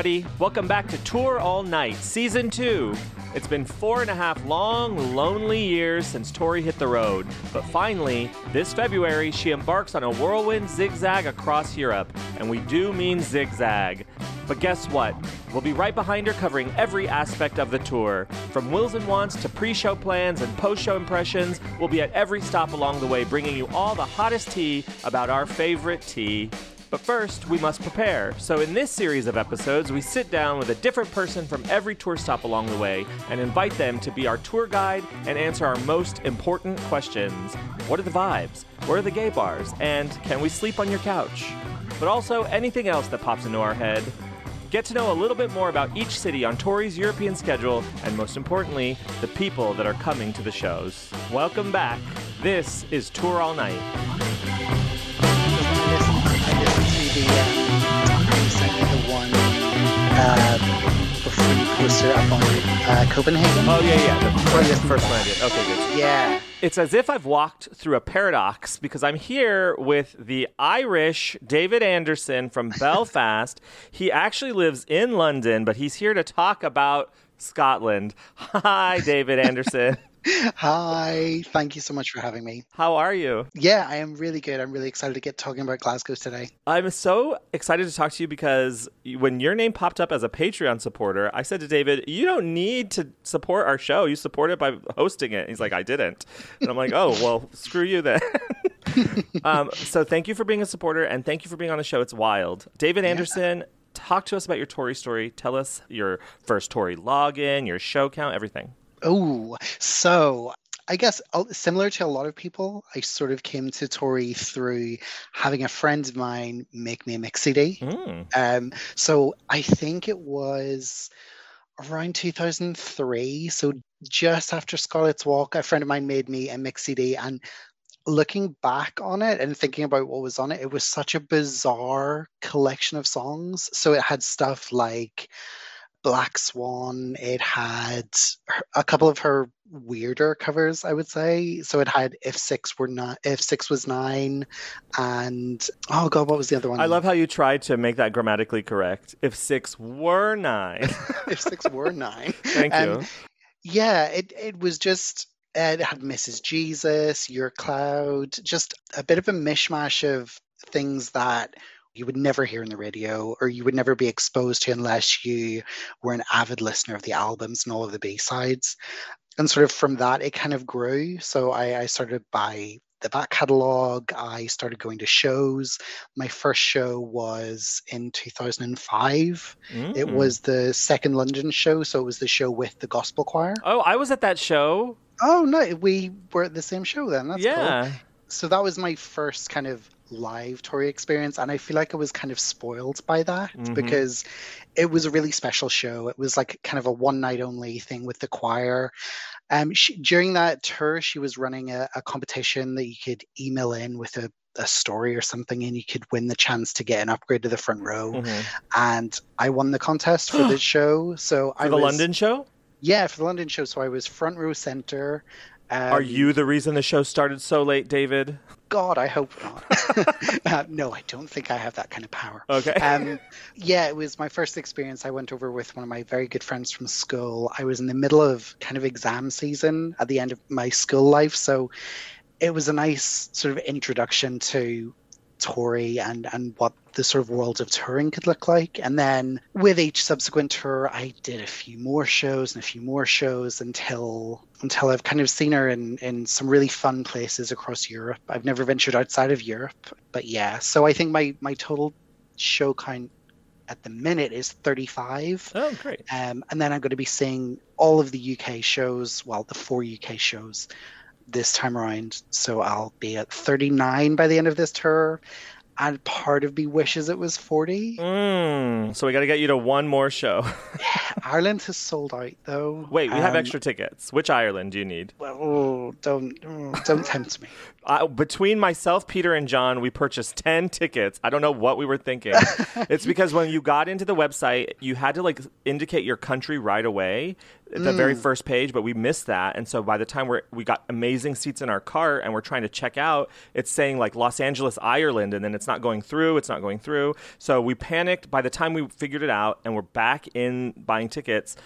Everybody, welcome back to Tour All Night, Season 2. It's been four and a half long, lonely years since Tori hit the road, but finally, this February, she embarks on a whirlwind zigzag across Europe, and we do mean zigzag. But guess what? We'll be right behind her covering every aspect of the tour. From wills and wants to pre show plans and post show impressions, we'll be at every stop along the way bringing you all the hottest tea about our favorite tea. But first, we must prepare. So, in this series of episodes, we sit down with a different person from every tour stop along the way and invite them to be our tour guide and answer our most important questions What are the vibes? Where are the gay bars? And can we sleep on your couch? But also anything else that pops into our head. Get to know a little bit more about each city on Tori's European schedule, and most importantly, the people that are coming to the shows. Welcome back. This is Tour All Night. To the, um, sent me the one uh, before you posted up on uh, Copenhagen. Oh, yeah, yeah. The first, first one I did. Okay, good. Yeah. It's as if I've walked through a paradox because I'm here with the Irish David Anderson from Belfast. he actually lives in London, but he's here to talk about Scotland. Hi, David Anderson. Hi. Thank you so much for having me. How are you? Yeah, I am really good. I'm really excited to get talking about Glasgow today. I'm so excited to talk to you because when your name popped up as a Patreon supporter, I said to David, You don't need to support our show. You support it by hosting it. He's like, I didn't. And I'm like, Oh, well, screw you then. um, so thank you for being a supporter and thank you for being on the show. It's wild. David Anderson, talk to us about your Tori story. Tell us your first Tori login, your show count, everything. Oh, so I guess uh, similar to a lot of people, I sort of came to Tori through having a friend of mine make me a mix CD. Mm. Um, so I think it was around 2003. So just after Scarlet's Walk, a friend of mine made me a mix CD. And looking back on it and thinking about what was on it, it was such a bizarre collection of songs. So it had stuff like Black Swan. It had a couple of her weirder covers, I would say. So it had If Six Were Not, If Six Was Nine, and oh god, what was the other one? I love how you tried to make that grammatically correct. If six were nine. If Six Were Nine. Thank you. Um, Yeah, it it was just it had Mrs. Jesus, Your Cloud, just a bit of a mishmash of things that you would never hear on the radio or you would never be exposed to unless you were an avid listener of the albums and all of the B-sides. And sort of from that it kind of grew. So I, I started by the back catalogue. I started going to shows. My first show was in 2005. It Mm. was the second London show, so it was the show with the gospel choir. Oh, I was at that show. Oh no, we were at the same show then. That's cool. yeah. So that was my first kind of live Tori experience, and I feel like I was kind of spoiled by that Mhm. because it was a really special show. It was like kind of a one night only thing with the choir. Um, she, during that tour, she was running a, a competition that you could email in with a, a story or something, and you could win the chance to get an upgrade to the front row. Mhm. And I won the contest for the show. So For I the was, London show? yeah, for the London show. So I was front row center. Um, Are you the reason the show started so late, David? God, I hope not. uh, no, I don't think I have that kind of power. Okay. Um, yeah, it was my first experience. I went over with one of my very good friends from school. I was in the middle of kind of exam season at the end of my school life. So it was a nice sort of introduction to Tori and, and what the sort of world of touring could look like. And then with each subsequent tour, I did a few more shows and a few more shows until until I've kind of seen her in, in some really fun places across Europe. I've never ventured outside of Europe, but yeah. So I think my, my total show count at the minute is 35. oh, great. Um, and then I'm going to be seeing all of the UK shows, well, the four UK shows this time around. So I'll be at 39 by the end of this tour. and part of me wishes it was 40. Mm, so we got to get you to one more show. Ireland has sold out though. Wait, we have Um, extra tickets. Which Ireland do you need? Well, oh, don't oh, don't tempt me. Uh, between myself, Peter, and John, we purchased 10 tickets. I don't know what we were thinking. it's because when you got into the website, you had to like indicate your country right away at the very mm. first page, but we missed that. And so by the time we're, we got amazing seats in our cart and we're trying to check out, it's saying like Los Angeles, Ireland, and then it's not going through. It's not going through. So we panicked. By the time we figured it out and we're back in buying tickets,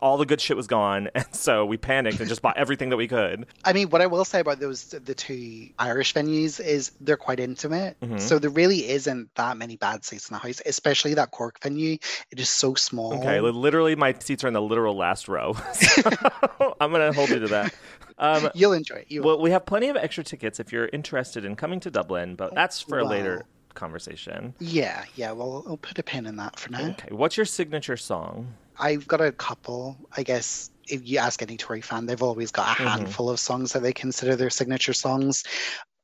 all the good shit was gone. And so we panicked and just bought everything that we could. I mean, what I will say about those the two Irish venues is they're quite intimate. Mhm. So there really isn't that many bad seats in the house, especially that Cork venue. It is so small. Okay, literally, my seats are in the literal last row. So I'm gonna hold you to that. Um, You'll enjoy it. You well, we have plenty of extra tickets if you're interested in coming to Dublin, but that's for a later conversation. Yeah, yeah. Well, I'll put a pin in that for now. Okay, what's your signature song? I've got a couple. I guess if you ask any Tori fan, they've always got a Mhm. handful of songs that they consider their signature songs.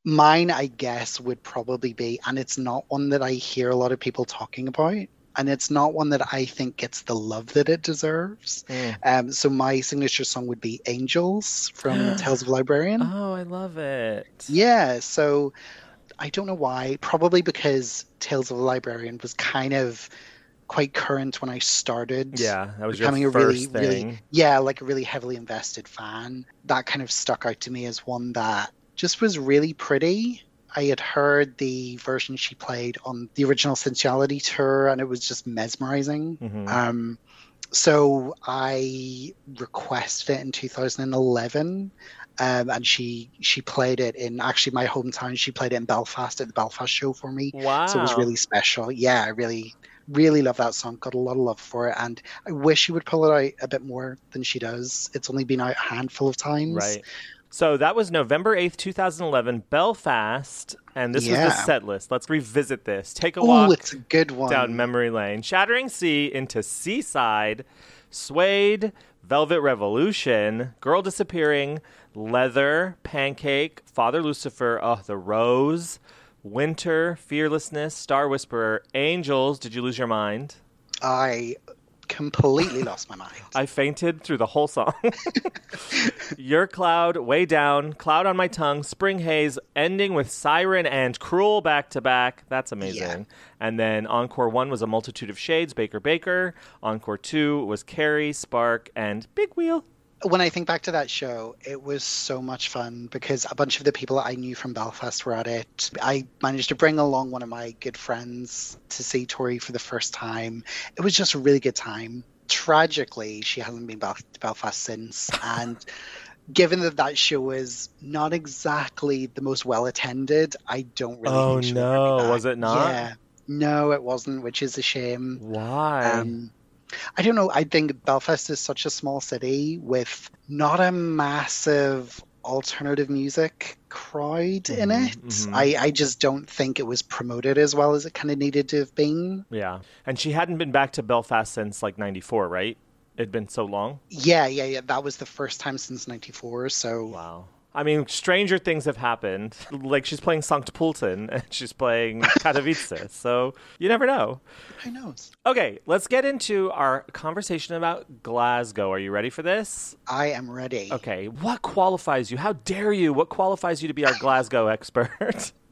Mine, I guess, would probably be, and it's not one that I hear a lot of people talking about, and it's not one that I think gets the love that it deserves. Um, so my signature song would be "Angels" from Tales of a Librarian. Oh, I love it. Yeah, so I don't know why. Probably because Tales of a Librarian was kind of quite current when I started. Yeah, that was your becoming a first really, thing. really, yeah, like a really heavily invested fan. That kind of stuck out to me as one that just was really pretty. I had heard the version she played on the original Sinsuality tour, and it was just mesmerizing. Mhm. Um, so I requested it in 2011, um, and she she played it in actually my hometown. She played it in Belfast at the Belfast show for me, wow. so it was really special. Yeah, I really really love that song. Got a lot of love for it, and I wish she would pull it out a bit more than she does. It's only been out a handful of times. Right. So that was November 8th, 2011, Belfast, and this was the set list. Let's revisit this. Take a Oh, walk it's a good one. down memory lane. Shattering Sea into Seaside, Suede, Velvet Revolution, Girl Disappearing, Leather, Pancake, Father Lucifer, Oh, The Rose, Winter, Fearlessness, Star Whisperer, Angels. Did you lose your mind? I completely lost my mind. I fainted through the whole song. Your Cloud, Way Down, Cloud on My Tongue, Spring Haze, ending with Siren and Cruel back to back. That's amazing. Yeah. And then Encore 1 was A Multitude of Shades, Baker Baker. Encore 2 was Carrie, Spark, and Big Wheel. When I think back to that show, it was so much fun because a bunch of the people I knew from Belfast were at it. I managed to bring along one of my good friends to see Tori for the first time. It was just a really good time. Tragically, she hasn't been back to Belfast since, and given that that show was not exactly the most well attended, I don't really. Oh, think she'll ever be no. Was it not? Yeah, no, it wasn't, which is a shame. Why? Um, I don't know. I think Belfast is such a small city with not a massive alternative music crowd in Mhm, it. mhm. I, I just don't think it was promoted as well as it kind of needed to have been. yeah. And she hadn't been back to Belfast since like 94, right? It'd been so long. Yeah, yeah, yeah. That was the first time since '94. So Wow. I mean, stranger things have happened. Like she's playing Sankt Pölten and she's playing Katowice. so you never know. who knows? Okay, let's get into our conversation about Glasgow. Are you ready for this? I am ready. Okay, what qualifies you? How dare you? What qualifies you to be our Glasgow expert?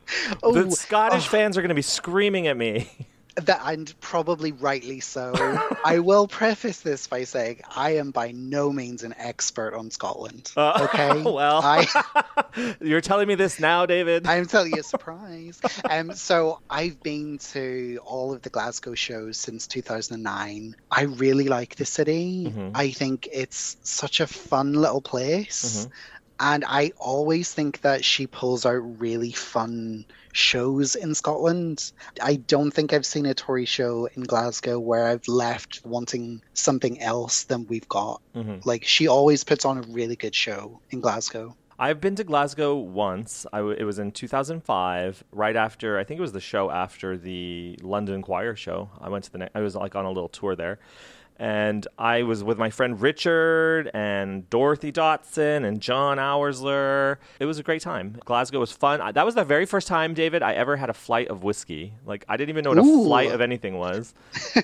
Oh, the Scottish oh. fans are going to be screaming at me. That and probably rightly so. I will preface this by saying I am by no means an expert on Scotland. Uh, Okay. well, I you're telling me this now, David. I'm telling you a surprise. um, so I've been to all of the Glasgow shows since 2009. I really like the city. Mhm. I think it's such a fun little place. Mhm. And I always think that she pulls out really fun shows in Scotland. I don't think I've seen a Tori show in Glasgow where I've left wanting something else than we've got. Mhm. Like, she always puts on a really good show in Glasgow. I've been to Glasgow once. I w- it was in 2005, right after I think it was the show after the London Choir show. I went to the. Ne- I was like on a little tour there, and I was with my friend Richard and Dorothy Dotson and John Oursler. It was a great time. Glasgow was fun. I- That was the very first time, David, I ever had a flight of whiskey. Like I didn't even know what a flight of anything was.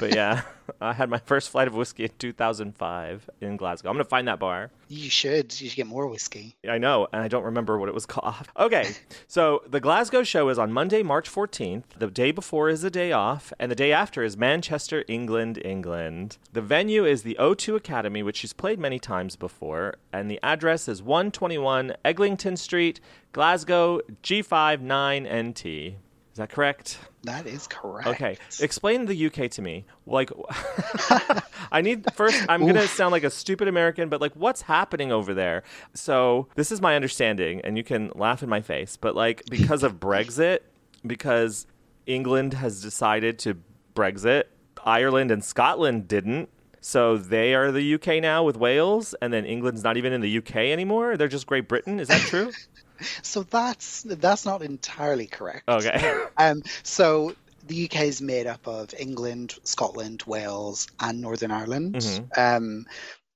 But yeah, I had my first flight of whiskey in 2005 in Glasgow. I'm gonna find that bar. You should. You should get more whiskey. I know, and I don't remember what it was called. Okay, so the Glasgow show is on Monday, March 14th. The day before is a day off, and the day after is Manchester, England, England. The venue is the O2 Academy, which she's played many times before, and the address is 121 Eglinton Street, Glasgow, G59NT. Is that correct? That is correct. Okay, explain the UK to me. Like, I need first. I'm gonna sound like a stupid American, but like, what's happening over there? So this is my understanding, and you can laugh in my face, but like, because of Brexit, because England has decided to Brexit, Ireland and Scotland didn't. So they are the UK now with Wales, and then England's not even in the UK anymore. They're just Great Britain. Is that true? So that's that's not entirely correct. Okay. Um, so the UK is made up of England, Scotland, Wales, and Northern Ireland. Mhm. Um,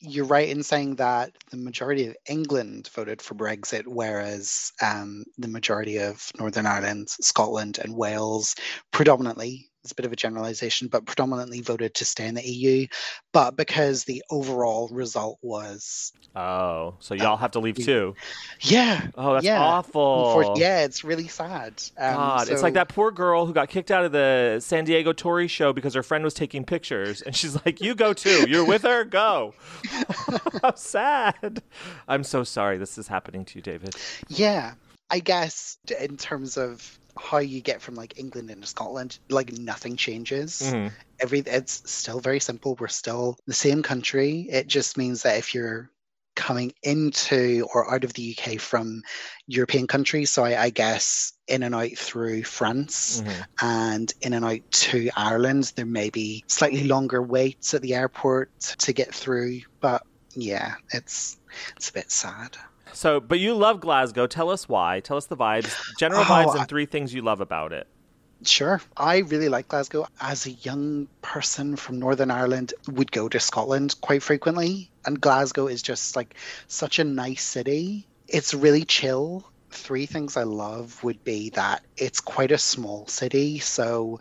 you're right in saying that the majority of England voted for Brexit, whereas um, the majority of Northern Ireland, Scotland, and Wales predominantly. It's a bit of a generalization, but predominantly voted to stay in the EU. But because the overall result was, Oh, so y'all have to leave too. yeah, Oh, that's yeah, awful. yeah, it's really sad. Um, God, it's like that poor girl who got kicked out of the San Diego Tori show because her friend was taking pictures, and she's like, "You go too. You're with her. Go." How sad. I'm so sorry this is happening to you, David. Yeah, I guess in terms of how you get from like England into Scotland, like nothing changes. Mhm. Every it's still very simple. We're still the same country. It just means that if you're coming into or out of the UK from European countries, so I, I guess in and out through France Mhm. and in and out to Ireland, there may be slightly longer waits at the airport to get through. But yeah, it's it's a bit sad. So, but you love Glasgow. Tell us why. Tell us the vibes, general Oh, vibes, I- and three things you love about it. Sure. I really like Glasgow. As a young person from Northern Ireland, would go to Scotland quite frequently. And Glasgow is just like such a nice city. It's really chill. Three things I love would be that it's quite a small city. So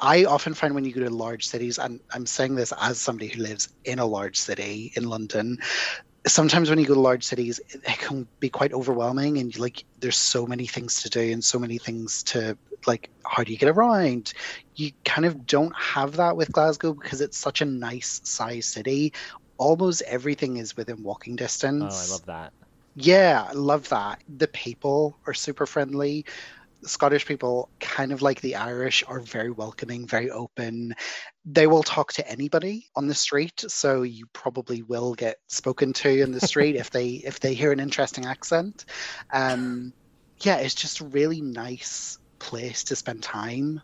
I often find when you go to large cities, and I'm saying this as somebody who lives in a large city in London, sometimes when you go to large cities, it it can be quite overwhelming, and like there's so many things to do and so many things to like. How do you get around? You kind of don't have that with Glasgow because it's such a nice size city. Almost everything is within walking Oh, distance. I love that. Yeah, I love that. The people are super friendly. Scottish people, kind of like the Irish, are very welcoming, very open. They will talk to anybody on the street, so you probably will get spoken to in the street if they if they hear an interesting accent. Um, yeah, it's just a really nice place to spend time.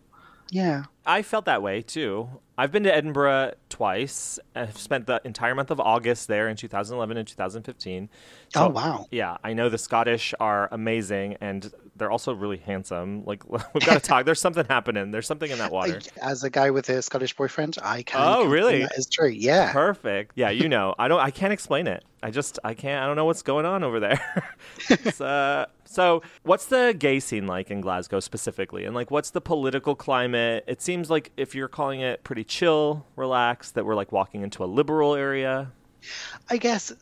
Yeah. I felt that way too. I've been to Edinburgh twice. I've spent the entire month of August there in 2011 and 2015. So, oh wow. Yeah, I know the Scottish are amazing and they're also really handsome. Like we've got to talk. There's something happening. There's something in that water. As a guy with a Scottish boyfriend, I can. Oh, really? That is true. Yeah. Perfect. Yeah, you know. I don't. I can't explain it. I just. I can't. I don't know what's going on over there. It's, uh, so, what's the gay scene like in Glasgow specifically, and like, what's the political climate? It seems like if you're calling it pretty chill, relaxed, that we're like walking into a liberal area. I guess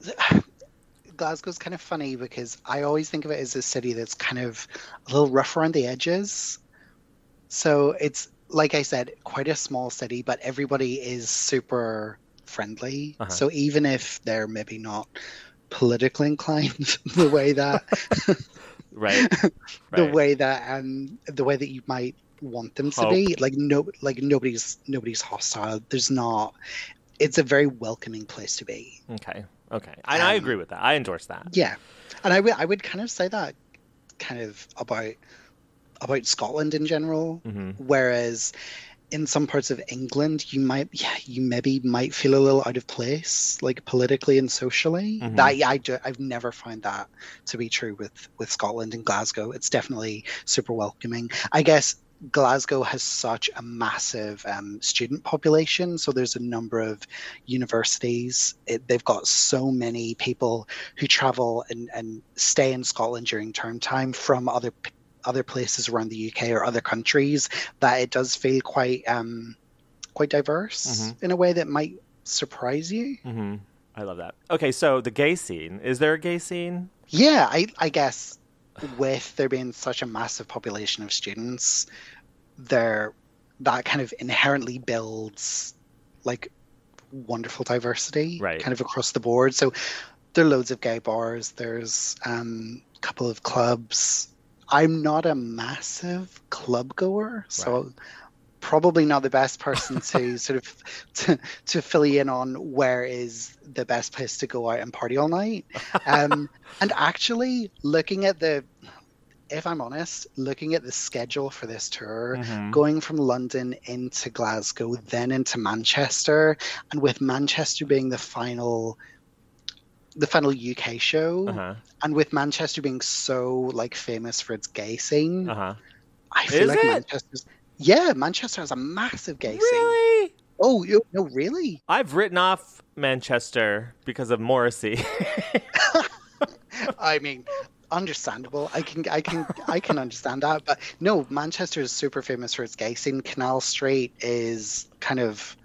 Glasgow's kind of funny because I always think of it as a city that's kind of a little rough around the edges. So it's like I said, quite a small city, but everybody is super friendly. Uh-huh. So even if they're maybe not politically inclined the way that Right. the Right. way that um the way that you might want them to Hope. be like no like nobody's nobody's hostile there's not it's a very welcoming place to be Okay. Okay. And I Um, agree with that. I endorse that. Yeah, and I would I would kind of say that kind of about about Scotland in general. hmm Whereas in some parts of England, you might yeah you maybe might feel a little out of place, like politically and socially. Mhm. That I do, I've never found that to be true with with Scotland and Glasgow. It's definitely super welcoming. I guess Glasgow has such a massive um, student population. So there's a number of universities. It, they've got so many people who travel and, and stay in Scotland during term time from other other places around the UK or other countries that it does feel quite um, quite diverse mm-hmm. in a way that might surprise you. Mm-hmm. I love that. Okay, so the gay scene is there a gay scene? Yeah, I, I guess with there being such a massive population of students, there that kind of inherently builds like wonderful diversity right. kind of across the board. So there are loads of gay bars. There's um, a couple of clubs. I'm not a massive club goer, so right. probably not the best person to sort of to, to fill you in on where is the best place to go out and party all night. Um, and actually, looking at the if I'm honest, looking at the schedule for this tour, mm-hmm. going from London into Glasgow, then into Manchester, and with Manchester being the final the final UK show, uh-huh. and with Manchester being so like famous for its gay scene, uh-huh. I feel Is like it? Manchester's yeah, Manchester has a massive gay really? scene. Oh, you, no, really? I've written off Manchester because of Morrissey. I mean, understandable. I can I can I can understand that. But no, Manchester is super famous for its gay scene. Canal Street is kind of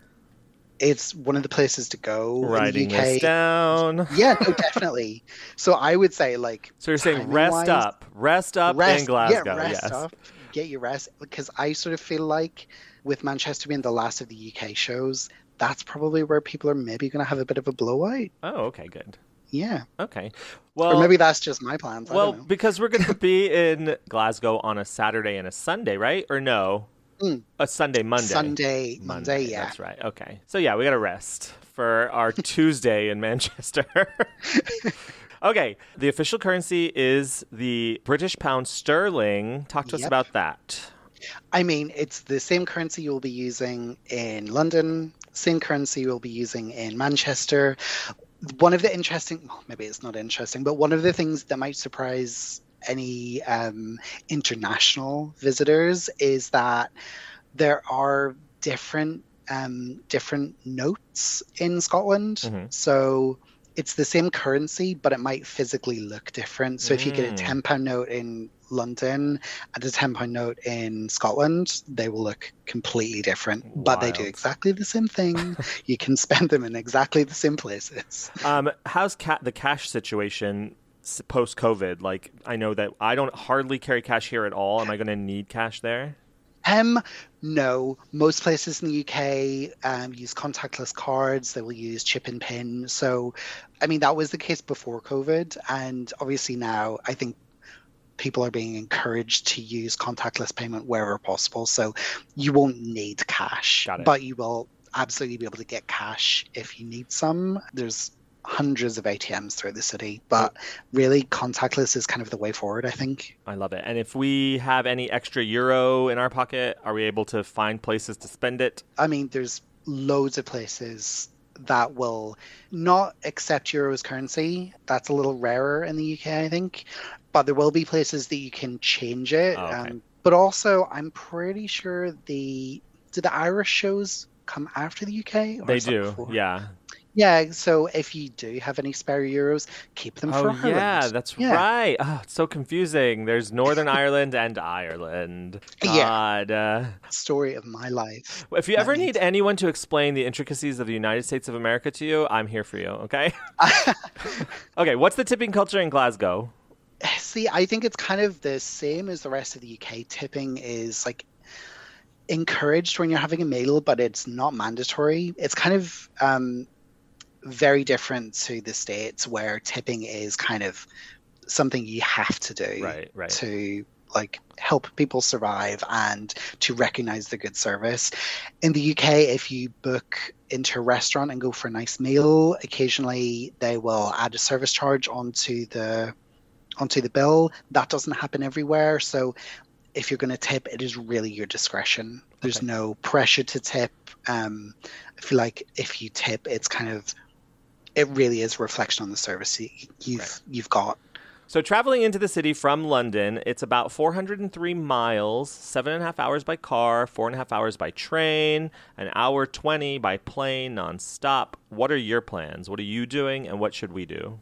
it's one of the places to go. Writing in the UK. this down. Yeah, no, definitely. so I would say like So you're saying rest up. Rest up rest, in Glasgow. Yeah, rest yes. up. Get your rest because I sort of feel like with Manchester being the last of the UK shows, that's probably where people are maybe going to have a bit of a blowout. Oh, okay, good. Yeah. Okay. Well, or maybe that's just my plans. Well, because we're going to be in Glasgow on a Saturday and a Sunday, right? Or no? Mm. A Sunday, Monday. Sunday, Monday, yeah. That's right. Okay. So yeah, we got to rest for our Tuesday in Manchester. okay. The official currency is the British pound sterling. Talk to us about that. I mean, it's the same currency you'll be using in London, same currency you'll be using in Manchester. One of the interesting, well, maybe it's not interesting, but one of the things that might surprise any um, international visitors is that there are different um, different notes in Scotland. Mhm. So it's the same currency, but it might physically look different. So if you get a Mm. ten pound note in London and a ten pound note in Scotland, they will look completely different. But they do exactly the same thing. you can spend them in exactly the same places. Um, how's ca- the cash situation post COVID? Like, I know that I don't hardly carry cash here at all. Am I going to need cash there? Um, no, most places in the UK um, use contactless cards. They will use chip and pin. So, I mean, that was the case before COVID, and obviously now I think people are being encouraged to use contactless payment wherever possible. So, you won't need cash, Got it. but you will absolutely be able to get cash if you need some. There's hundreds of ATMs throughout the city, but really contactless is kind of the way forward, I think. I love it. And if we have any extra euro in our pocket, are we able to find places to spend it? I mean, there's loads of places that will not accept euro as currency. That's a little rarer in the UK, I think. But there will be places that you can change it. Oh, okay. um, but also, I'm pretty sure the do the Irish shows come after the UK? Or They do. before? Yeah. Yeah. So if you do have any spare euros, keep them for Oh, Ireland. yeah. That's Yeah. right. Oh, it's so confusing. There's Northern Ireland and Ireland. Yeah. God. Uh, Story of my life. if you That ever means- need anyone to explain the intricacies of the United States of America to you, I'm here for you. Okay. okay. What's the tipping culture in Glasgow? See, I think it's kind of the same as the rest of the UK. Tipping is like encouraged when you're having a meal, but it's not mandatory. It's kind of um, very different to the States where tipping is kind of something you have to do Right. Right. to like help people survive and to recognize the good service. In the UK, if you book into a restaurant and go for a nice meal, occasionally they will add a service charge onto the onto the bill. That doesn't happen everywhere. So if you're going to tip, it is really your discretion. There's Okay. no pressure to tip. Um, I feel like if you tip, it's kind of it really is a reflection on the service you- you've Right. you've got. So, traveling into the city from London, it's about 403 miles, seven and a half hours by car, four and a half hours by train, an hour 20 by plane nonstop. What are your plans? What are you doing, and what should we do?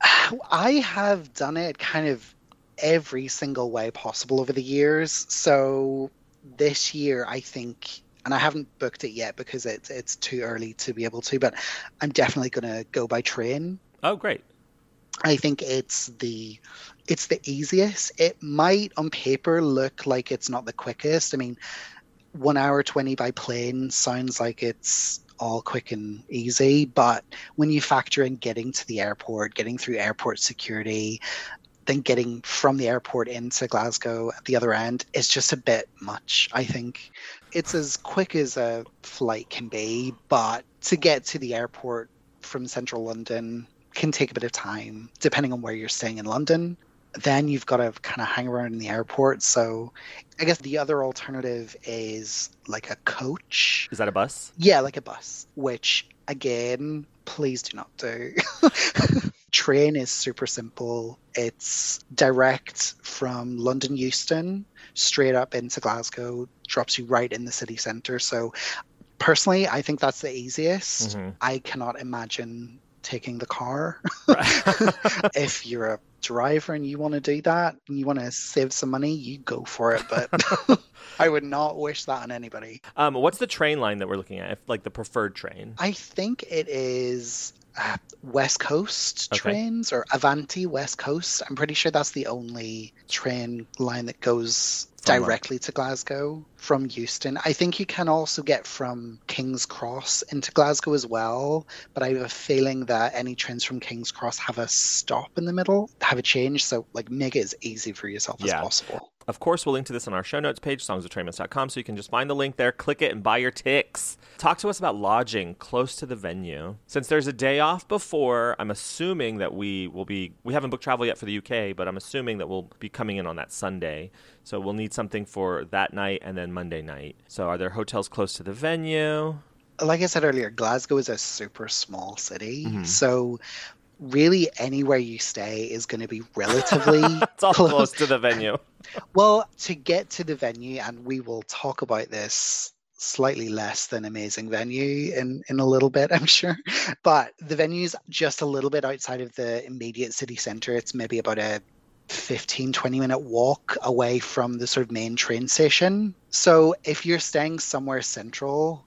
I have done it kind of every single way possible over the years. So, this year, I think and I haven't booked it yet because it's it's too early to be able to, but I'm definitely going to go by train. Oh, great. I think it's the it's the easiest. It might on paper look like it's not the quickest. I mean, one hour twenty by plane sounds like it's all quick and easy, but when you factor in getting to the airport, getting through airport security, then getting from the airport into Glasgow at the other end, is just a bit much, I think. It's as quick as a flight can be, but to get to the airport from central London can take a bit of time, depending on where you're staying in London. Then you've got to kind of hang around in the airport. So I guess the other alternative is like a coach. Is that a bus? Yeah, like a bus, which again, please do not do. Train is super simple. It's direct from London Euston straight up into Glasgow, drops you right in the city centre. So personally, I think that's the easiest. Mm-hmm. I cannot imagine taking the car. if you're a driver and you want to do that and you want to save some money, you go for it. But I would not wish that on anybody. Um, what's the train line that we're looking at? If, like the preferred train? I think it is uh, West Coast okay. trains or Avanti West Coast. I'm pretty sure that's the only train line that goes directly to Glasgow from Euston. I think you can also get from King's Cross into Glasgow as well, but I have a feeling that any trains from King's Cross have a stop in the middle, have a change, so like make it as easy for yourself yeah. as possible. Of course, we'll link to this on our show notes page, songsoftoriamos.com, so you can just find the link there, click it, and buy your ticks. Talk to us about lodging close to the venue. Since there's a day off before, I'm assuming that we will be, we haven't booked travel yet for the UK, but I'm assuming that we'll be coming in on that Sunday. So we'll need something for that night and then Monday night. So are there hotels close to the venue? Like I said earlier, Glasgow is a super small city. Mm-hmm. So really anywhere you stay is going to be relatively it's all close. close to the venue. well, to get to the venue, and we will talk about this slightly less than amazing venue in in a little bit i'm sure but the venue's just a little bit outside of the immediate city center it's maybe about a 15 20 minute walk away from the sort of main train station. So if you're staying somewhere central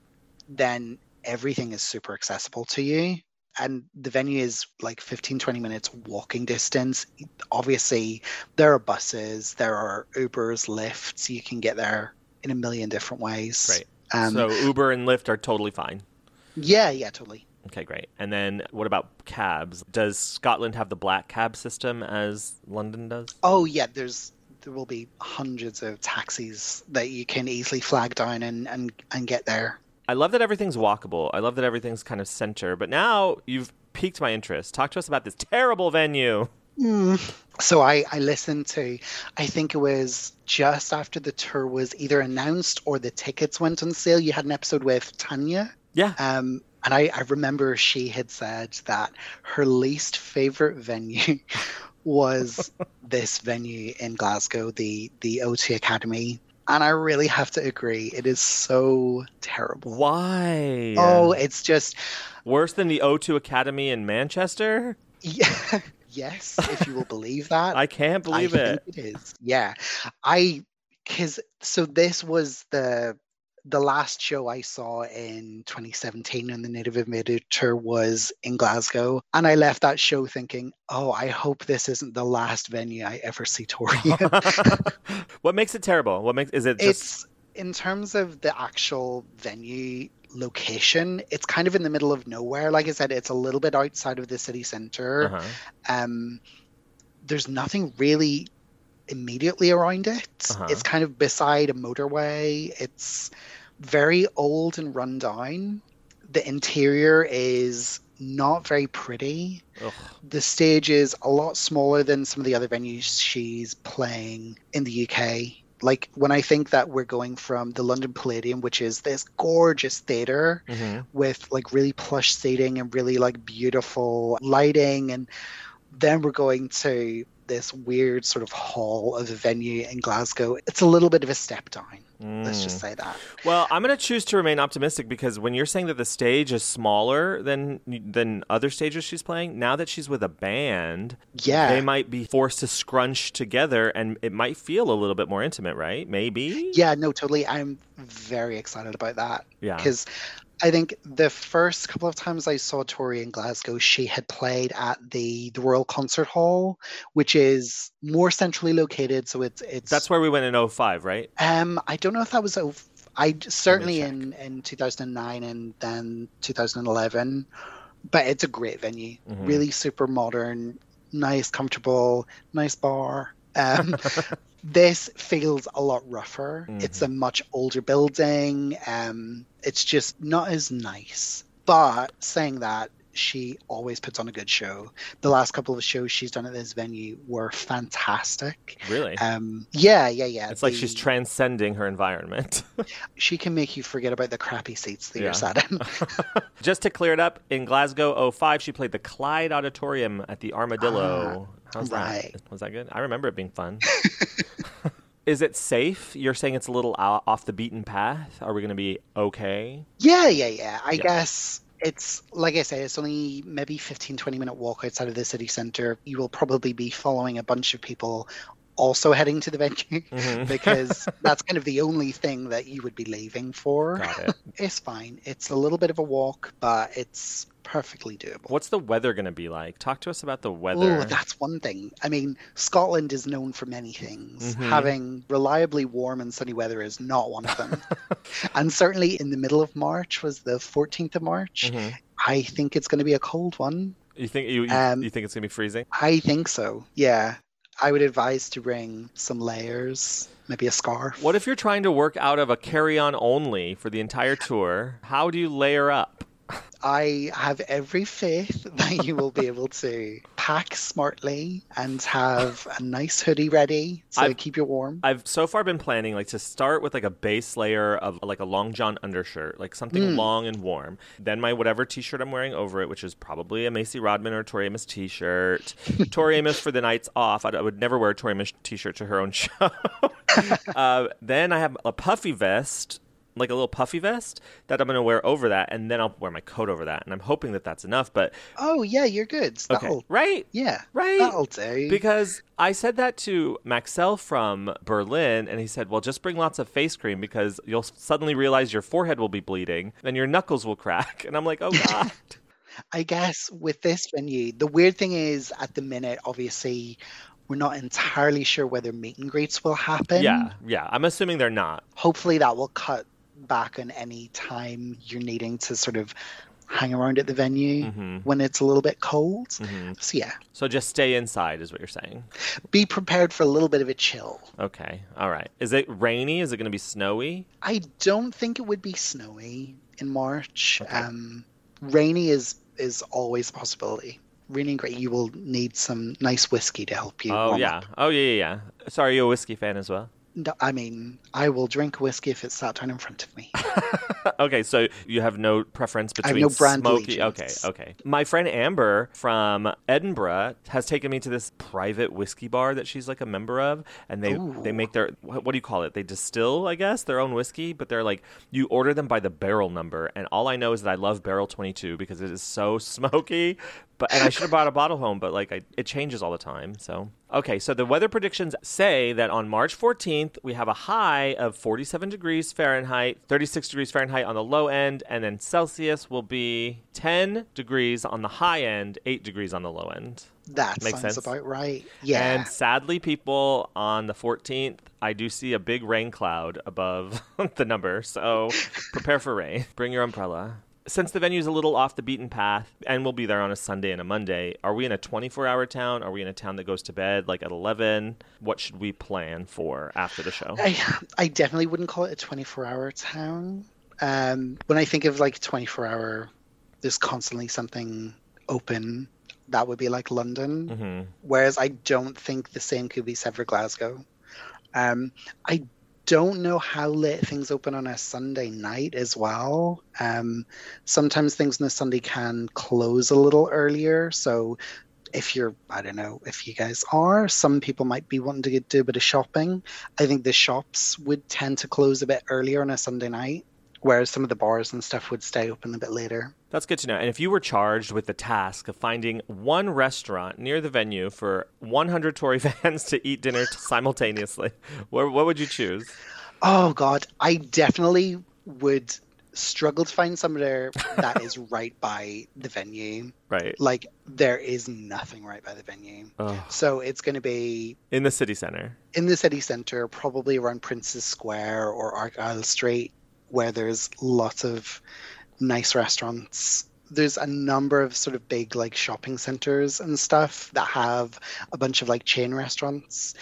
then everything is super accessible to you. And the venue is like 15 20 minutes walking distance. Obviously there are buses there are ubers lifts you can get there in a million different ways. Right. Um, so uber and lyft are totally fine. Yeah yeah totally okay great and then what about cabs does scotland have the black cab system as london does oh yeah there's there will be hundreds of taxis that you can easily flag down and, and, and get there I love that everything's walkable. I love that everything's kind of center. But now you've piqued my interest. Talk to us about this terrible venue. Mm. So I, I listened to, I think it was just after the tour was either announced or the tickets went on sale. You had an episode with Tanya. Yeah. Um, and I, I remember she had said that her least favorite venue was this venue in Glasgow, the the O2 Academy and I really have to agree. It is so terrible. Why? Oh, it's just worse than the O2 Academy in Manchester. Yeah. yes, if you will believe that. I can't believe I it. it is. Yeah. I cuz so this was the the last show I saw in 2017 on the Native Invader tour was in Glasgow. And I left that show thinking, oh, I hope this isn't the last venue I ever see Tori what makes it terrible? What makes is it just... It's in terms of the actual venue location, it's kind of in the middle of nowhere. Like I said, it's a little bit outside of the city center. Uh-huh. Um, there's nothing really immediately around it. Uh-huh. It's kind of beside a motorway. It's very old and run down. The interior is not very pretty. Ugh. The stage is a lot smaller than some of the other venues she's playing in the UK. Like when I think that we're going from the London Palladium, which is this gorgeous theater mm-hmm. with like really plush seating and really like beautiful lighting, and then we're going to this weird sort of hall of a venue in Glasgow. It's a little bit of a step down. Let's just mm. say that. Well, I'm going to choose to remain optimistic because when you're saying that the stage is smaller than than other stages she's playing, now that she's with a band, Yeah. they might be forced to scrunch together and it might feel a little bit more intimate, right? Maybe. Yeah, no, totally. I'm very excited about that. Yeah. Because I think the first couple of times I saw Tori in Glasgow, she had played at the the Royal Concert Hall, which is more centrally located. So it's it's That's where we went in 05, right? um I don't know if that was I certainly in in 2009 and then 2011, but it's a great venue. Mhm. Really super modern, nice, comfortable, nice bar. Um, this feels a lot rougher. It's a much older building. Um, it's just not as nice. But saying that, she always puts on a good show. The last couple of shows she's done at this venue were fantastic. Really? Um, yeah, yeah, yeah. it's like she's transcending her environment. she can make you forget about the crappy seats that Yeah. you're sat in. Just to clear it up, in Glasgow 05, she played the Clyde Auditorium at the Armadillo. How's right. that? Was that good? I remember it being fun. Is it safe? You're saying it's a little off the beaten path. Are we going to be okay? Yeah, yeah, yeah. I Yeah. guess it's like I say, it's only maybe 15, 20 minute walk outside of the city centre. You will probably be following a bunch of people also heading to the venue Mhm. because that's kind of the only thing that you would be leaving for. Got it. It's fine. It's a little bit of a walk, but it's perfectly doable. What's the weather going to be like? Talk to us about the weather. Oh, that's one thing. I mean, Scotland is known for many things. Mhm. Having reliably warm and sunny weather is not one of them. and certainly in the middle of March was the 14th of March. Mhm. I think it's going to be a cold one. You think you, you, Um, you think it's going to be freezing? I think so. Yeah. I would advise to bring some layers, maybe a scarf. What if you're trying to work out of a carry-on only for the entire tour? How do you layer up? I have every faith that you will be able to pack smartly and have a nice hoodie ready so I've- keep you warm. I've so far been planning like to start with like a base layer of like a long john undershirt, like something long and warm. Then my whatever t-shirt I'm wearing over it, which is probably a Macy Rodman or Tori Amos t-shirt. Tori Amos for the nights off. I, I would never wear a Tori Amos t-shirt to her own show. uh, then I have a puffy vest. Like a little puffy vest that I'm going to wear over that, and then I'll wear my coat over that. And I'm hoping that that's enough. But Oh, yeah, you're good. okay, That'll, right? Yeah. Right. That'll do. Because I said that to Maxell from Berlin, and he said, "Well, just bring lots of face cream because you'll suddenly realize your forehead will be bleeding and your knuckles will crack." And I'm like, "Oh God." I guess with this venue, the weird thing is at the minute, obviously, we're not entirely sure whether meet and greets will happen. yeah, yeah. I'm assuming they're not. Hopefully, that will cut back on any time you're needing to sort of hang around at the venue Mhm. when it's a little bit cold. Mhm. So, yeah, So just stay inside, is what you're saying. be prepared for a little bit of a chill. Okay, all right. Is it rainy? Is it going to be snowy? I don't think it would be snowy in March. Okay. Um, rainy is is always a possibility. Rainy and great. You will need some nice whiskey to help you. Oh yeah. up. Oh yeah, yeah. yeah. Sorry, you're a whiskey fan as well? No, I mean, I will drink whiskey if it's sat down in front of me. okay, so you have no preference between no brand smoky. Okay, allegiance. okay. My friend Amber from Edinburgh has taken me to this private whiskey bar that she's like a member of, and they they make their what, what do you call it? They distill, I guess, their own whiskey, but they're like you order them by the barrel number, and all I know is that I love Barrel Twenty Two because it is so smoky. But and I should have brought a bottle home, but like I, it changes all the time. So okay, so the weather predictions say that on March 14th we have a high of 47 degrees Fahrenheit, 36 degrees Fahrenheit on the low end, and then Celsius will be 10 degrees on the high end, 8 degrees on the low end. That Makes sense. about right. Yeah. And sadly, people on the 14th, I do see a big rain cloud above the number. So prepare for rain. Bring your umbrella. Since the venue's a little off the beaten path, and we'll be there on a Sunday and a Monday, are we in a 24 hour town? Are we in a town that goes to bed like at 11? What should we plan for after the show? I, I definitely wouldn't call it a 24 hour town. Um, when I think of like 24 hour, there's constantly something open. That would be like London. hmm Whereas I don't think the same could be said for Glasgow. Um, I don't know how late things open on a Sunday night as well. Um, sometimes things on a Sunday can close a little earlier, so if you're, I don't know, if you guys are, some people might be wanting to do a bit of shopping. I think the shops would tend to close a bit earlier on a Sunday night, whereas some of the bars and stuff would stay open a bit later. That's good to know. And if you were charged with the task of finding one restaurant near the venue for 100 Tori fans to eat dinner simultaneously, what, what would you choose? Oh, God. I definitely would struggle to find somewhere that is right by the venue. Right. Like there is nothing right by the venue. Ugh. So it's going to be In the city center. in the city center, probably around Princes Square or Argyle Street, where there's lots of nice restaurants. There's a number of sort of big like shopping centers and stuff that have a bunch of like chain restaurants.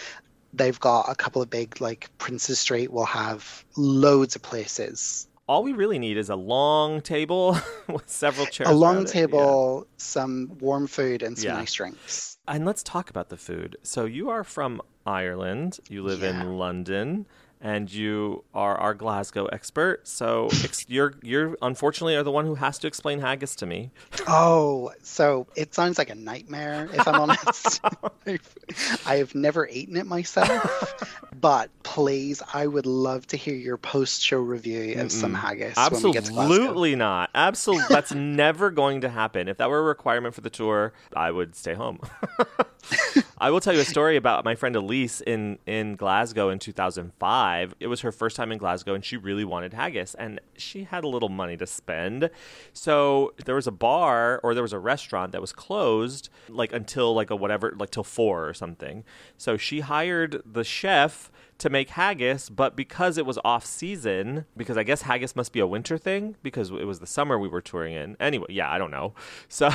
They've got a couple of big like Princess Street will have loads of places All we really need is a long table with several chairs. a long table, some warm food, and some Yeah. nice drinks. And let's talk about the food. So you are from Ireland. You live Yeah. in London. And you are our Glasgow expert, so ex- you're you're unfortunately are the one who has to explain haggis to me. Oh, so it sounds like a nightmare, if I'm honest. I've, never eaten it myself, but please, I would love to hear your post-show review of some haggis when we get to Absolutely not. Absolutely, that's never going to happen. If that were a requirement for the tour, I would stay home. I will tell you a story about my friend Elise in in Glasgow in 2005. It was her first time in Glasgow, and she really wanted haggis, and she had a little money to spend. So there was a bar or there was a restaurant that was closed, like until like a whatever, like till four or something. So she hired the chef to make haggis, but because it was off season, because I guess haggis must be a winter thing because it was the summer we were touring in. Anyway, yeah, I don't know. So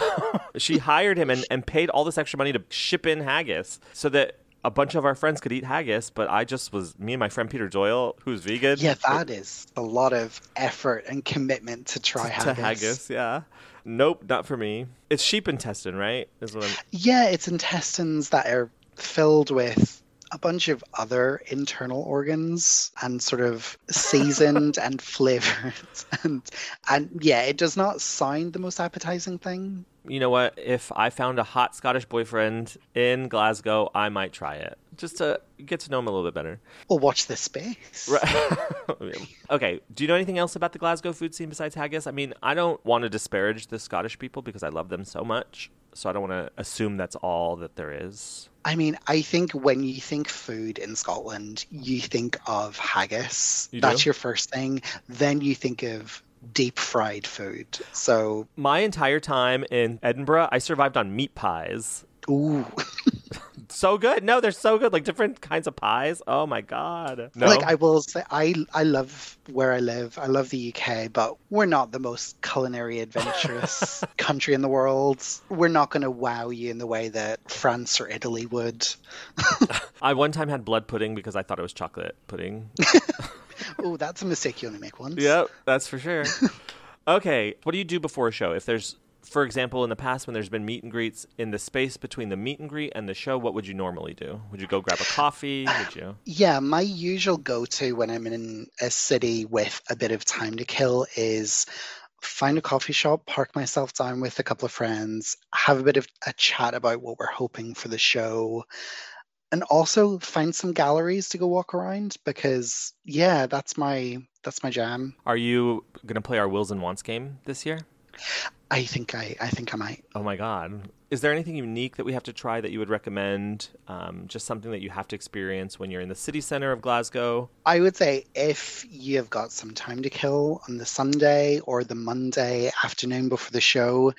she hired him and, and paid all this extra money to ship in haggis so that a bunch of our friends could eat haggis, but I just was me and my friend Peter Doyle, who's vegan. Yeah, that is a lot of effort and commitment to try to haggis. haggis, yeah. Nope, not for me. It's sheep intestine, right? Is what I'm Yeah, it's intestines that are filled with a bunch of other internal organs and sort of seasoned and flavored and and yeah, it does not sound the most appetizing thing. you know what? If I found a hot Scottish boyfriend in Glasgow, I might try it just to get to know him a little bit better. Well, watch this space. Right. okay. Do you know anything else about the Glasgow food scene besides haggis? I mean, I don't want to disparage the Scottish people because I love them so much. So I don't want to assume that's all that there is. I mean, I think when you think food in Scotland, you think of haggis. You That's your first thing. Then you think of deep fried food. So, My entire time in Edinburgh, I survived on meat pies. ooh. So good. No, they're so good. Like different kinds of pies. Oh my god. No. Like I will say, I I love where I live. I love the UK, but we're not the most culinary adventurous country in the world. We're not going to wow you in the way that France or Italy would. I one time had blood pudding because I thought it was chocolate pudding. Oh, that's a mistake you only make once. Yep, that's for sure. okay, what do you do before a show? If there's, for example, in the past when there's been meet and greets in the space between the meet and greet and the show, what would you normally do? Would you go grab a coffee? Would you? Yeah, my usual go-to when I'm in a city with a bit of time to kill is find a coffee shop, park myself down with a couple of friends, have a bit of a chat about what we're hoping for the show, and also find some galleries to go walk around because yeah, that's my that's my jam. Are you gonna play our wills and wants game this year? I think I I think I might. Oh my god! Is there anything unique that we have to try that you would recommend? Um, just something that you have to experience when you're in the city center of Glasgow. I would say if you've got some time to kill on the Sunday or the Monday afternoon before the show,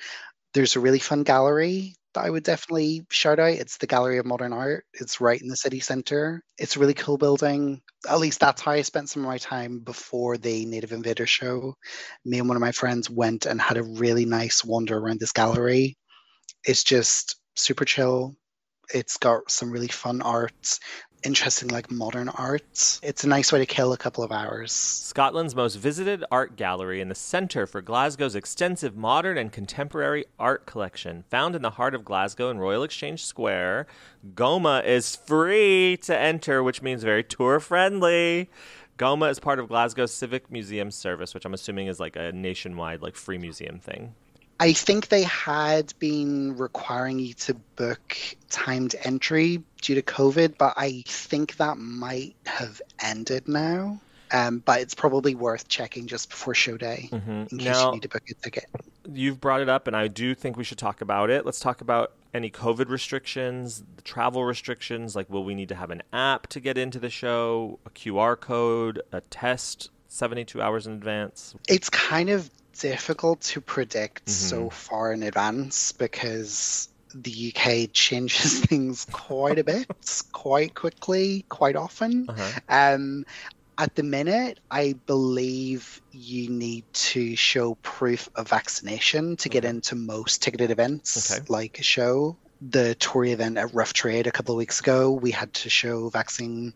there's a really fun gallery that I would definitely shout out. It's the Gallery of Modern Art. It's right in the city centre. It's a really cool building. At least that's how I spent some of my time before the Native Invader show. Me and one of my friends went and had a really nice wander around this gallery. It's just super chill. It's got some really fun art, interesting like modern art. It's a nice way to kill a couple of hours. Scotland's most visited art gallery and the centre for Glasgow's extensive modern and contemporary art collection. Found in the heart of Glasgow in Royal Exchange Square, Goma is free to enter, which means very tour friendly. Goma is part of Glasgow's Civic Museum service, which I'm assuming is like a nationwide, like free museum thing. I think they had been requiring you to book timed entry due to COVID, but I think that might have ended now. Um, but it's probably worth checking just before show day Mhm. in case Now, you need to book a ticket. you've brought it up, and I do think we should talk about it. Let's talk about any COVID restrictions, the travel restrictions. Like, will we need to have an app to get into the show, a QR code, a test 72 hours in advance? It's kind of difficult to predict Mm-hmm. so far in advance because the UK changes things quite a bit, quite quickly, quite often. Uh-huh. Um, at the minute, I believe you need to show proof of vaccination to get into most ticketed events, Okay. like a show. The Tori event at Rough Trade a couple of weeks ago, we had to show vaccine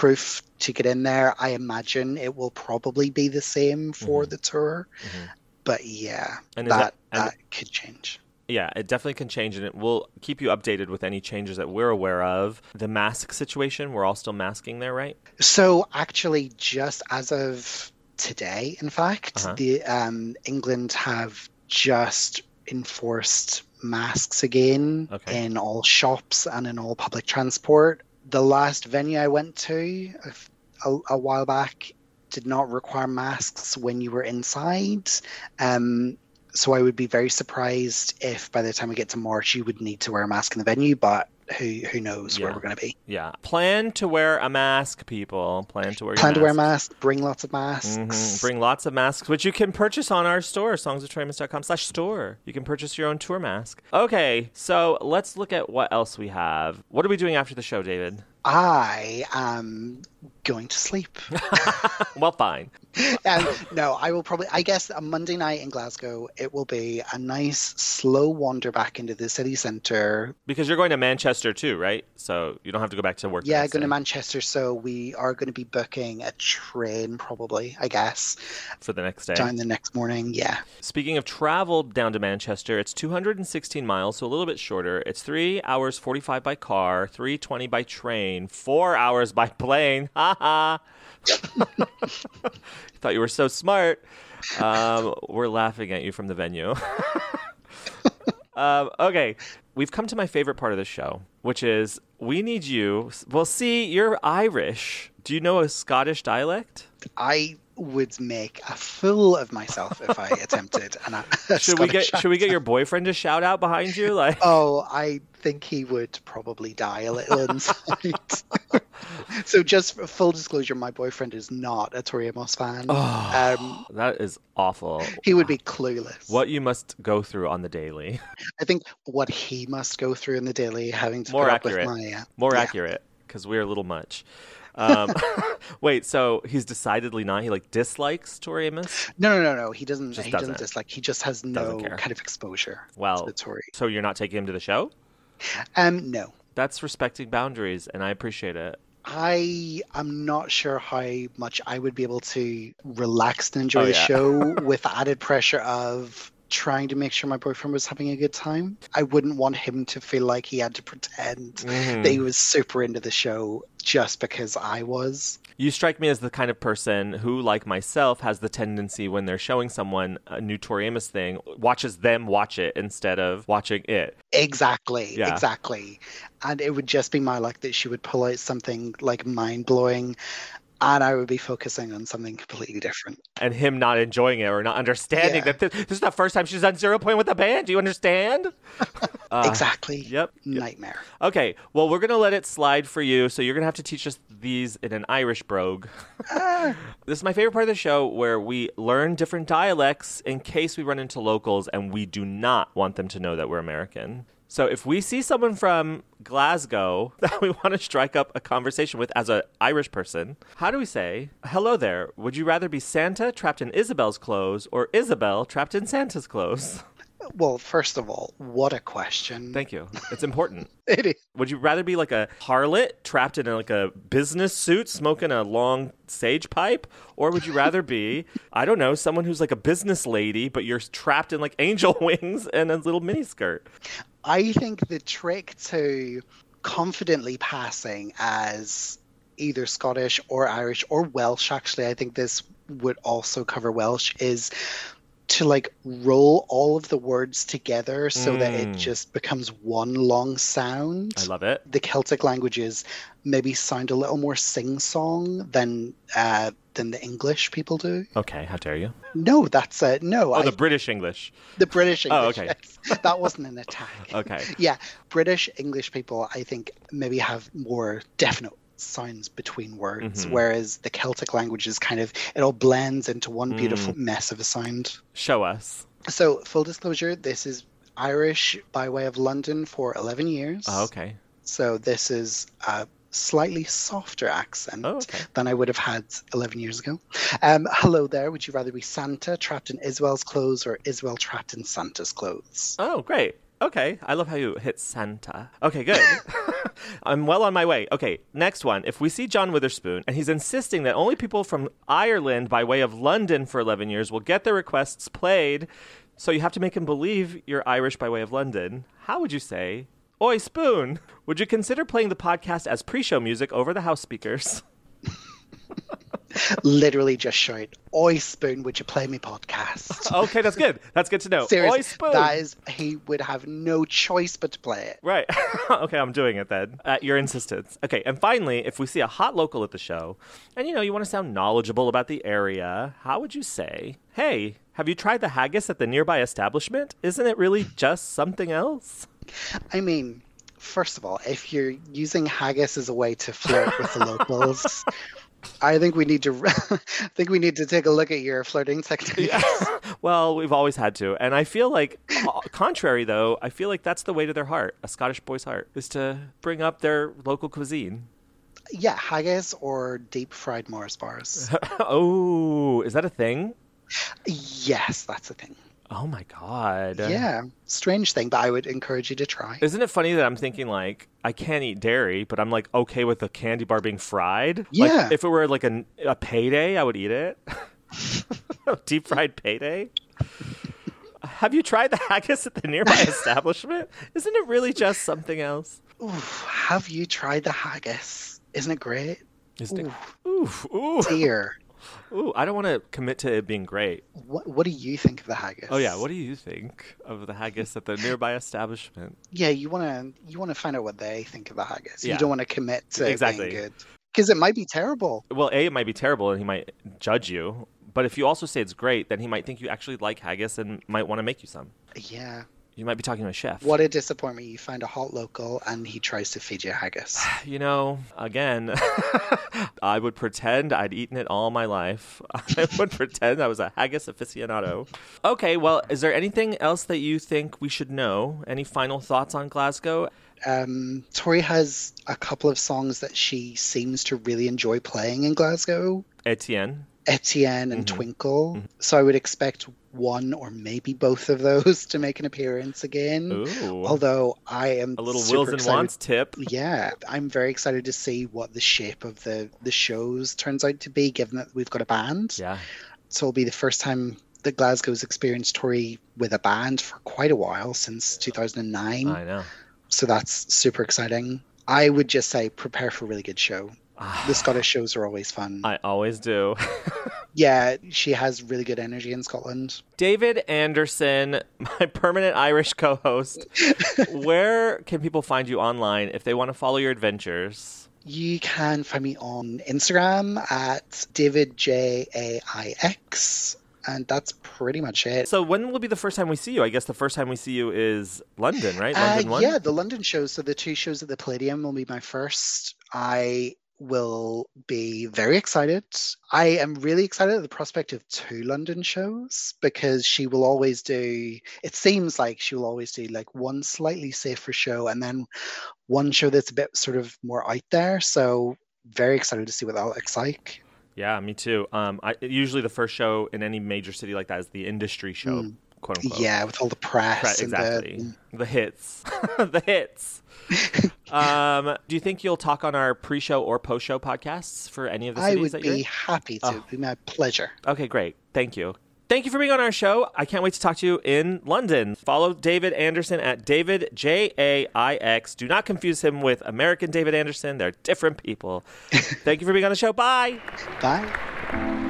proof to get in there. I imagine it will probably be the same for Mhm. the tour, Mhm. but yeah, And that that, and that could change. Yeah, it definitely can change, and it will keep you updated with any changes that we're aware of. The mask situation, we're all still masking there, right? So actually, just as of today, in fact, Uh-huh. the um, England have just enforced masks again Okay. in all shops and in all public transport. The last venue I went to a, a, while back did not require masks when you were inside. Um, so I would be very surprised if by the time we get to March you would need to wear a mask in the venue, but who who knows where we're going to be. Yeah. Plan to wear a mask, people. Plan to wear your Plan to wear a mask. bring lots of masks. Mhm. Bring lots of masks, which you can purchase on our store, songsoftoriamos.com slash store. You can purchase your own tour mask. Okay, so let's look at what else we have. What are we doing after the show, David? I am going to sleep. well, fine. um, no, I will probably. I guess a Monday night in Glasgow, it will be a nice slow wander back into the city centre. Because you're going to Manchester too, right? So you don't have to go back to work. Yeah, going to Manchester, so we are going to be booking a train, probably. I guess for the next day. down the next morning. Yeah, Speaking of travel down to Manchester, it's 216 miles, so a little bit shorter. It's three hours 45 by car, 320 by train, four hours by plane. Ha ha! Thought you were so smart. Um, we're laughing at you from the venue. um, okay, we've come to my favorite part of the show, which is we need you. Well, see, you're Irish. Do you know a Scottish dialect? I would make a fool of myself if I attempted. And Should we get Should we get your boyfriend to shout out behind you? Like, Oh, I think he would probably die a little inside. so, just for full disclosure, my boyfriend is not a Tori Amos fan. Oh, Um, that is awful. he would be clueless. What you must go through on the daily. I think what he must go through in the daily, having to More put accurate. up with my uh, More yeah. accurate, because we're a little much. Um, wait, so he's decidedly not. He like dislikes Tori Amos. No, no, no, no. He doesn't. Just he doesn't. doesn't dislike. He just has no kind of exposure Well, to Tori. so you're not taking him to the show? Um, no. That's respecting boundaries, and I appreciate it. I am not sure how much I would be able to relax and enjoy Oh, the yeah. show with added pressure of trying to make sure my boyfriend was having a good time. I wouldn't want him to feel like he had to pretend Mhm. that he was super into the show just because I was. You strike me as the kind of person who, like myself, has the tendency when they're showing someone a new Tori Amos thing, watches them watch it instead of watching it. Exactly, Yeah. exactly. And it would just be my luck that she would pull out something like mind blowing and I would be focusing on something completely different. and him not enjoying it or not understanding Yeah. that this, this is the first time she's done zero point with the band. Do you understand? Uh, exactly. Yep. Nightmare. Okay. Well, we're gonna let it slide for you. So you're gonna have to teach us these in an Irish brogue. Ah, this is my favorite part of the show, where we learn different dialects in case we run into locals and we do not want them to know that we're American. So if we see someone from Glasgow that we want to strike up a conversation with as an Irish person, how do we say, "Hello there. Would you rather be Santa trapped in Isabel's clothes or Isabel trapped in Santa's clothes?" well, first of all, what a question. Thank you. It's important. It is. Would you rather be like a harlot trapped in like a business suit smoking a long sage pipe? Or would you rather be, I don't know, someone who's like a business lady, but you're trapped in like angel wings and a little mini skirt? I think the trick to confidently passing as either Scottish or Irish or Welsh, actually, I think this would also cover Welsh, is to like roll all of the words together so that it Mm. just becomes one long sound. I love it. the Celtic languages maybe sound a little more sing-song than uh, than the English people do. Okay, how dare you? No, that's uh, no. Oh, I, the British English. the British English. Oh, okay. yes. that wasn't an attack. Okay. Yeah, British English people, I think, maybe have more definite sounds between words, Mhm. whereas the Celtic languages kind of it all blends into one beautiful Mm. mess of a sound. Show us. So, full disclosure, this is Irish by way of London for 11 years. Oh, okay. So this is a slightly softer accent Oh, okay. than I would have had 11 years ago. Um, hello there. Would you rather be Santa trapped in Isabel's clothes or Iswell trapped in Santa's clothes? Oh, great. Okay. I love how you hit Santa. Okay, good. I'm well on my way. Okay, next one. If we see John Witherspoon and he's insisting that only people from Ireland by way of London for 11 years will get their requests played, so you have to make him believe you're Irish by way of London, how would you say, Oi, Spoon, would you consider playing the podcast as pre show music over the house speakers? Literally just shout, Oi Spoon, would you play me podcast? okay, that's good. That's good to know. Oi, Spoon. that is, he would have no choice but to play it. Right. okay, I'm doing it then. At your insistence. Okay, and finally, if we see a hot local at the show, and you know, you want to sound knowledgeable about the area, how would you say, hey, have you tried the haggis at the nearby establishment? Isn't it really just something else? I mean, first of all, if you're using haggis as a way to flirt with the locals, I think we need to. I think we need to take a look at your flirting techniques. Yeah. well, we've always had to. And I feel like, uh, contrary though, I feel like that's the way to their heart, a Scottish boy's heart, is to bring up their local cuisine. Yeah, haggis or deep fried Mars bars. oh, is that a thing? yes, that's a thing. Oh my God. Yeah, strange thing, but I would encourage you to try. Isn't it funny that I'm thinking like I can't eat dairy, but I'm like okay with the candy bar being fried? Yeah. Like, if it were like a, a payday, I would eat it. Deep fried payday. Have you tried the haggis at the nearby establishment? Isn't it really just something else? Oof, have you tried the haggis? Isn't it great? Isn't it? Ooh, ooh, dear. Ooh. I don't want to commit to it being great. What What do you think of the haggis? Oh yeah, what do you think of the haggis at the nearby establishment? Yeah, you want to you want to find out what they think of the haggis. Yeah. You don't want to commit to Exactly. being good because it might be terrible. Well, a it might be terrible and he might judge you. But if you also say it's great, then he might think you actually like haggis and might want to make you some. Yeah. You might be talking to a chef. What a disappointment! You find a hot local and he tries to feed you haggis. You know, again, I would pretend I'd eaten it all my life. I would pretend I was a haggis aficionado. Okay, well, is there anything else that you think we should know? Any final thoughts on Glasgow? Um, Tori has a couple of songs that she seems to really enjoy playing in Glasgow. Etienne. Etienne and Mhm. Twinkle. So I would expect one or maybe both of those to make an appearance again. Ooh. Although I am a little wills and excited- wants tip. Yeah, I'm very excited to see what the shape of the the shows turns out to be, given that we've got a band. Yeah. So it'll be the first time that Glasgow's experienced Tori with a band for quite a while since 2009. I know. So that's super exciting. I would just say prepare for a really good show. The Scottish shows are always fun. I always do. Yeah, she has really good energy in Scotland. David Anderson, my permanent Irish co host, where can people find you online if they want to follow your adventures? You can find me on Instagram at DavidJAIX, and that's pretty much it. So, when will be the first time we see you? I guess the first time we see you is London, right? Uh, London 1? yeah, the London shows. So the two shows at the Palladium will be my first. I will be very excited. I am really excited at the prospect of two London shows because she will always do. It seems like she will always do like one slightly safer show and then one show that's a bit sort of more out there. So very excited to see what that looks like. Yeah, me too. Um, I, usually the first show in any major city like that is the industry show, Mm. quote unquote. Yeah, with all the press exactly. the The hits. the hits. Um, do you think you'll talk on our pre-show or post-show podcasts for any of the cities I would that you're be happy to. Oh. It'd be my pleasure. Okay, great. Thank you. Thank you for being on our show. I can't wait to talk to you in London. Follow David Anderson at David J A I X. Do not confuse him with American David Anderson. They're different people. Thank you for being on the show. Bye. Bye.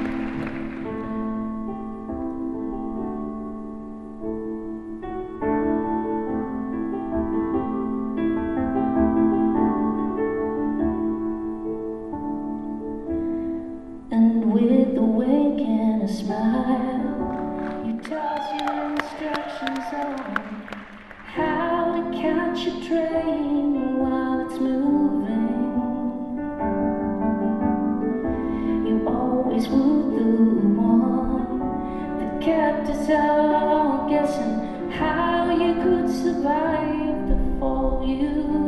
survive before you.